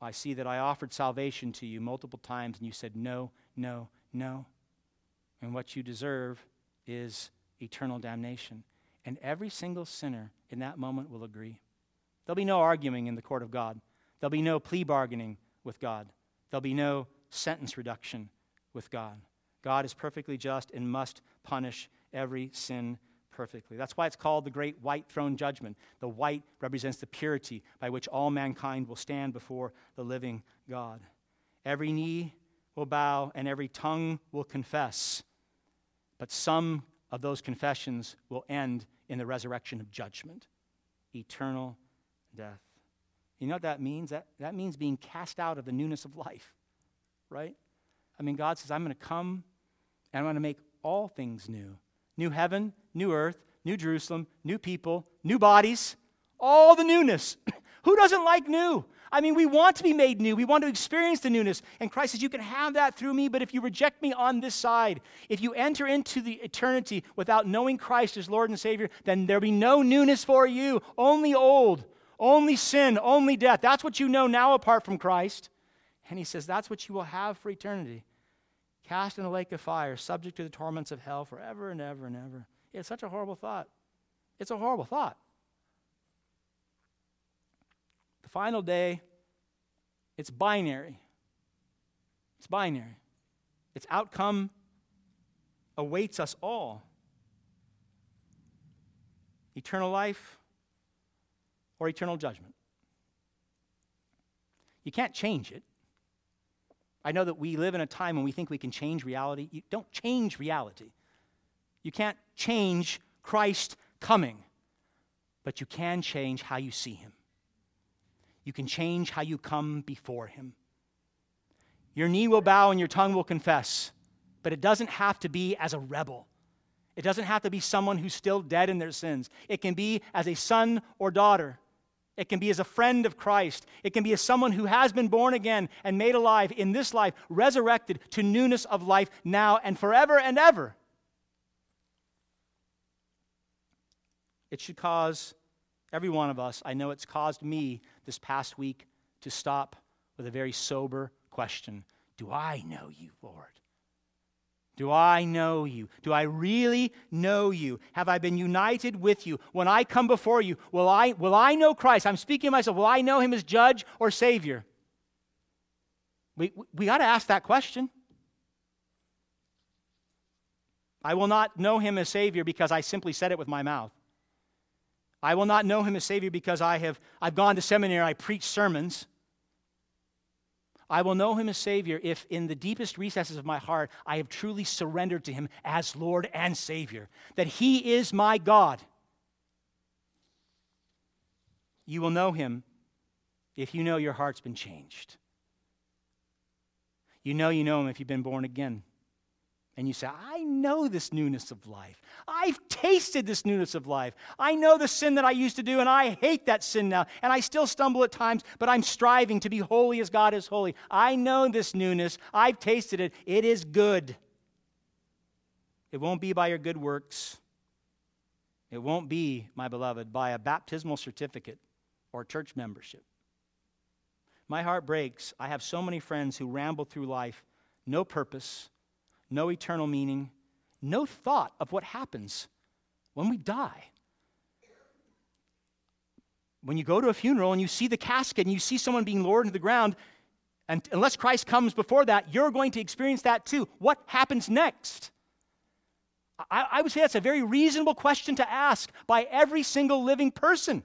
I see that I offered salvation to you multiple times and you said, No, no, no. And what you deserve is eternal damnation. And every single sinner in that moment will agree. There'll be no arguing in the court of God. There'll be no plea bargaining with God. There'll be no sentence reduction with God. God is perfectly just and must punish every sin perfectly. That's why it's called the great white throne judgment. The white represents the purity by which all mankind will stand before the living God. Every knee will bow and every tongue will confess. But some of those confessions will end in the resurrection of judgment, eternal death. You know what that means? That, that means being cast out of the newness of life, right? I mean, God says, I'm going to come and I'm going to make all things new new heaven, new earth, new Jerusalem, new people, new bodies, all the newness. [CLEARS THROAT] Who doesn't like new? I mean, we want to be made new. We want to experience the newness. And Christ says, You can have that through me, but if you reject me on this side, if you enter into the eternity without knowing Christ as Lord and Savior, then there'll be no newness for you, only old, only sin, only death. That's what you know now apart from Christ. And he says, That's what you will have for eternity. Cast in a lake of fire, subject to the torments of hell forever and ever and ever. It's such a horrible thought. It's a horrible thought. The final day, it's binary. It's binary. Its outcome awaits us all eternal life or eternal judgment. You can't change it. I know that we live in a time when we think we can change reality. You don't change reality. You can't change Christ coming, but you can change how you see him. You can change how you come before him. Your knee will bow and your tongue will confess, but it doesn't have to be as a rebel. It doesn't have to be someone who's still dead in their sins. It can be as a son or daughter it can be as a friend of Christ. It can be as someone who has been born again and made alive in this life, resurrected to newness of life now and forever and ever. It should cause every one of us, I know it's caused me this past week to stop with a very sober question Do I know you, Lord? Do I know you? Do I really know you? Have I been united with you? When I come before you, will I, will I know Christ? I'm speaking myself. Will I know him as judge or savior? We, we got to ask that question. I will not know him as savior because I simply said it with my mouth. I will not know him as savior because I have I've gone to seminary, I preach sermons. I will know him as Savior if, in the deepest recesses of my heart, I have truly surrendered to him as Lord and Savior, that he is my God. You will know him if you know your heart's been changed. You know you know him if you've been born again and you say, I know this newness of life. I've tasted this newness of life. I know the sin that I used to do, and I hate that sin now. And I still stumble at times, but I'm striving to be holy as God is holy. I know this newness. I've tasted it. It is good. It won't be by your good works. It won't be, my beloved, by a baptismal certificate or church membership. My heart breaks. I have so many friends who ramble through life, no purpose no eternal meaning, no thought of what happens when we die. When you go to a funeral and you see the casket and you see someone being lowered into the ground, and unless Christ comes before that, you're going to experience that too. What happens next? I, I would say that's a very reasonable question to ask by every single living person.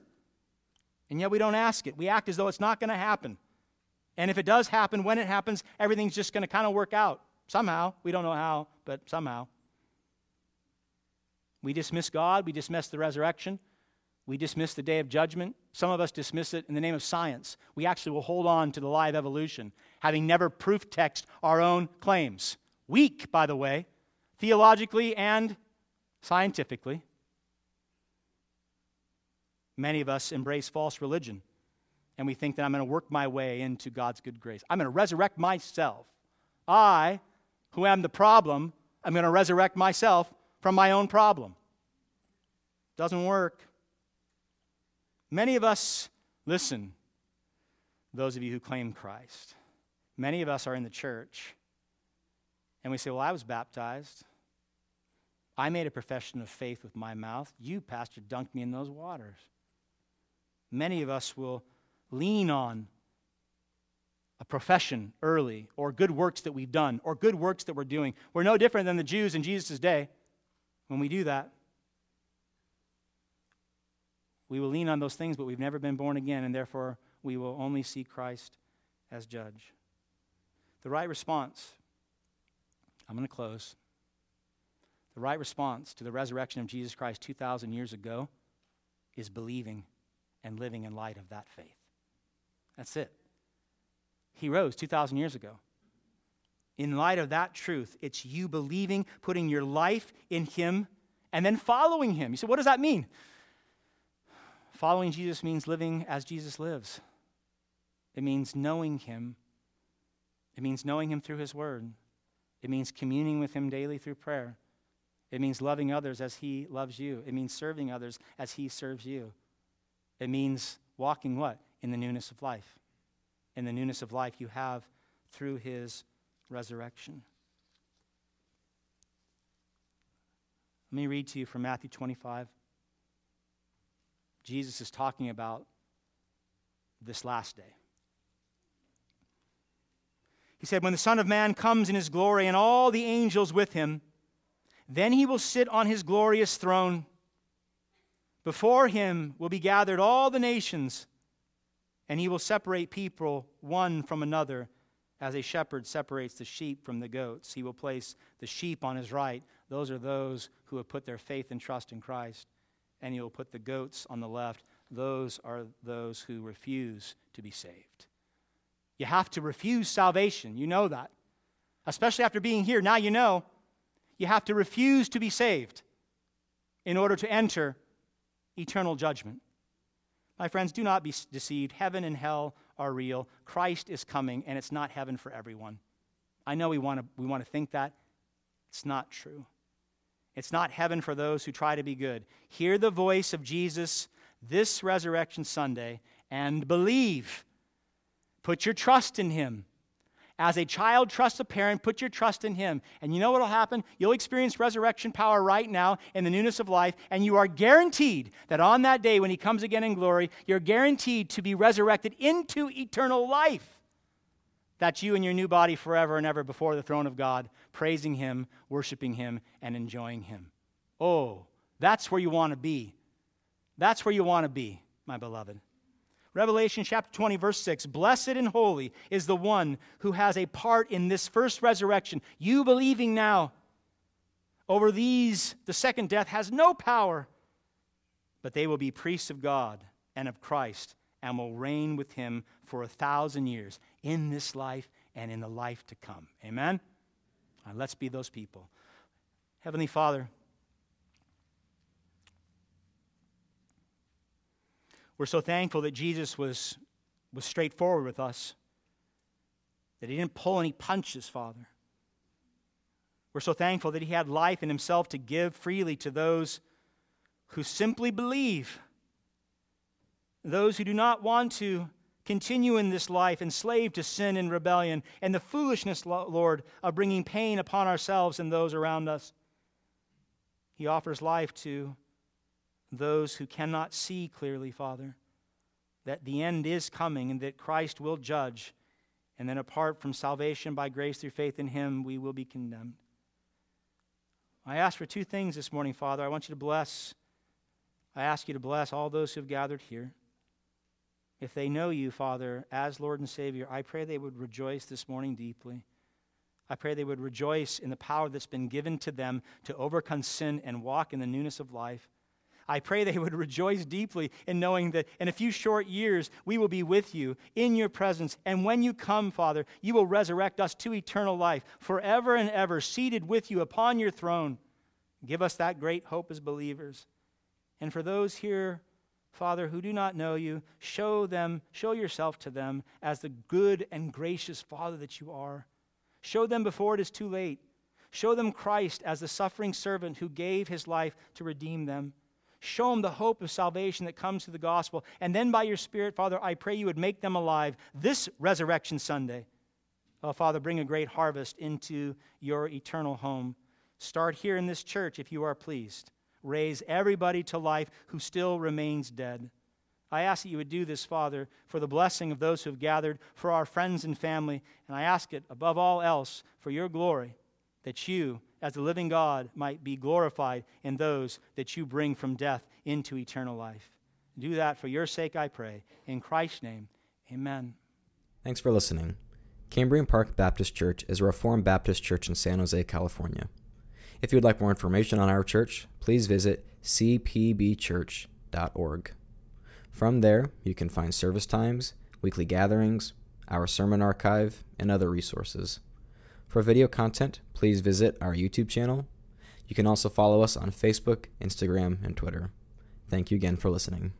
And yet we don't ask it. We act as though it's not going to happen. And if it does happen, when it happens, everything's just going to kind of work out. Somehow. We don't know how, but somehow. We dismiss God. We dismiss the resurrection. We dismiss the day of judgment. Some of us dismiss it in the name of science. We actually will hold on to the lie of evolution, having never proof text our own claims. Weak, by the way, theologically and scientifically. Many of us embrace false religion, and we think that I'm going to work my way into God's good grace. I'm going to resurrect myself. I, who am the problem, I'm going to resurrect myself from my own problem. Doesn't work. Many of us, listen, those of you who claim Christ, many of us are in the church and we say, Well, I was baptized. I made a profession of faith with my mouth. You, Pastor, dunked me in those waters. Many of us will lean on a profession early, or good works that we've done, or good works that we're doing. We're no different than the Jews in Jesus' day when we do that. We will lean on those things, but we've never been born again, and therefore we will only see Christ as judge. The right response, I'm going to close. The right response to the resurrection of Jesus Christ 2,000 years ago is believing and living in light of that faith. That's it. He rose 2,000 years ago. In light of that truth, it's you believing, putting your life in Him, and then following Him. You say, what does that mean? Following Jesus means living as Jesus lives, it means knowing Him, it means knowing Him through His Word, it means communing with Him daily through prayer. It means loving others as He loves you. It means serving others as He serves you. It means walking what? In the newness of life. In the newness of life you have through His resurrection. Let me read to you from Matthew 25. Jesus is talking about this last day. He said, When the Son of Man comes in his glory and all the angels with him, then he will sit on his glorious throne. Before him will be gathered all the nations, and he will separate people one from another, as a shepherd separates the sheep from the goats. He will place the sheep on his right. Those are those who have put their faith and trust in Christ. And he will put the goats on the left. Those are those who refuse to be saved. You have to refuse salvation. You know that. Especially after being here. Now you know. You have to refuse to be saved in order to enter eternal judgment. My friends, do not be deceived. Heaven and hell are real. Christ is coming, and it's not heaven for everyone. I know we want to, we want to think that. It's not true. It's not heaven for those who try to be good. Hear the voice of Jesus this Resurrection Sunday and believe. Put your trust in him. As a child trusts a parent, put your trust in him. And you know what will happen? You'll experience resurrection power right now in the newness of life, and you are guaranteed that on that day when he comes again in glory, you're guaranteed to be resurrected into eternal life. That's you and your new body forever and ever before the throne of God, praising him, worshiping him, and enjoying him. Oh, that's where you want to be. That's where you want to be, my beloved. Revelation chapter 20, verse 6 Blessed and holy is the one who has a part in this first resurrection. You believing now. Over these, the second death has no power, but they will be priests of God and of Christ and will reign with him for a thousand years in this life and in the life to come. Amen? Right, let's be those people. Heavenly Father, We're so thankful that Jesus was, was straightforward with us, that he didn't pull any punches, Father. We're so thankful that he had life in himself to give freely to those who simply believe, those who do not want to continue in this life enslaved to sin and rebellion and the foolishness, Lord, of bringing pain upon ourselves and those around us. He offers life to those who cannot see clearly, Father, that the end is coming and that Christ will judge, and then apart from salvation by grace through faith in Him, we will be condemned. I ask for two things this morning, Father. I want you to bless, I ask you to bless all those who have gathered here. If they know you, Father, as Lord and Savior, I pray they would rejoice this morning deeply. I pray they would rejoice in the power that's been given to them to overcome sin and walk in the newness of life. I pray they would [LAUGHS] rejoice deeply in knowing that in a few short years we will be with you in your presence. And when you come, Father, you will resurrect us to eternal life, forever and ever, seated with you upon your throne. Give us that great hope as believers. And for those here, Father, who do not know you, show them, show yourself to them as the good and gracious Father that you are. Show them before it is too late. Show them Christ as the suffering servant who gave his life to redeem them. Show them the hope of salvation that comes through the gospel. And then by your Spirit, Father, I pray you would make them alive this Resurrection Sunday. Oh, Father, bring a great harvest into your eternal home. Start here in this church if you are pleased. Raise everybody to life who still remains dead. I ask that you would do this, Father, for the blessing of those who have gathered, for our friends and family, and I ask it above all else for your glory, that you, as the living God, might be glorified in those that you bring from death into eternal life. Do that for your sake, I pray. In Christ's name, amen. Thanks for listening. Cambrian Park Baptist Church is a Reformed Baptist church in San Jose, California. If you would like more information on our church, please visit cpbchurch.org. From there, you can find service times, weekly gatherings, our sermon archive, and other resources. For video content, please visit our YouTube channel. You can also follow us on Facebook, Instagram, and Twitter. Thank you again for listening.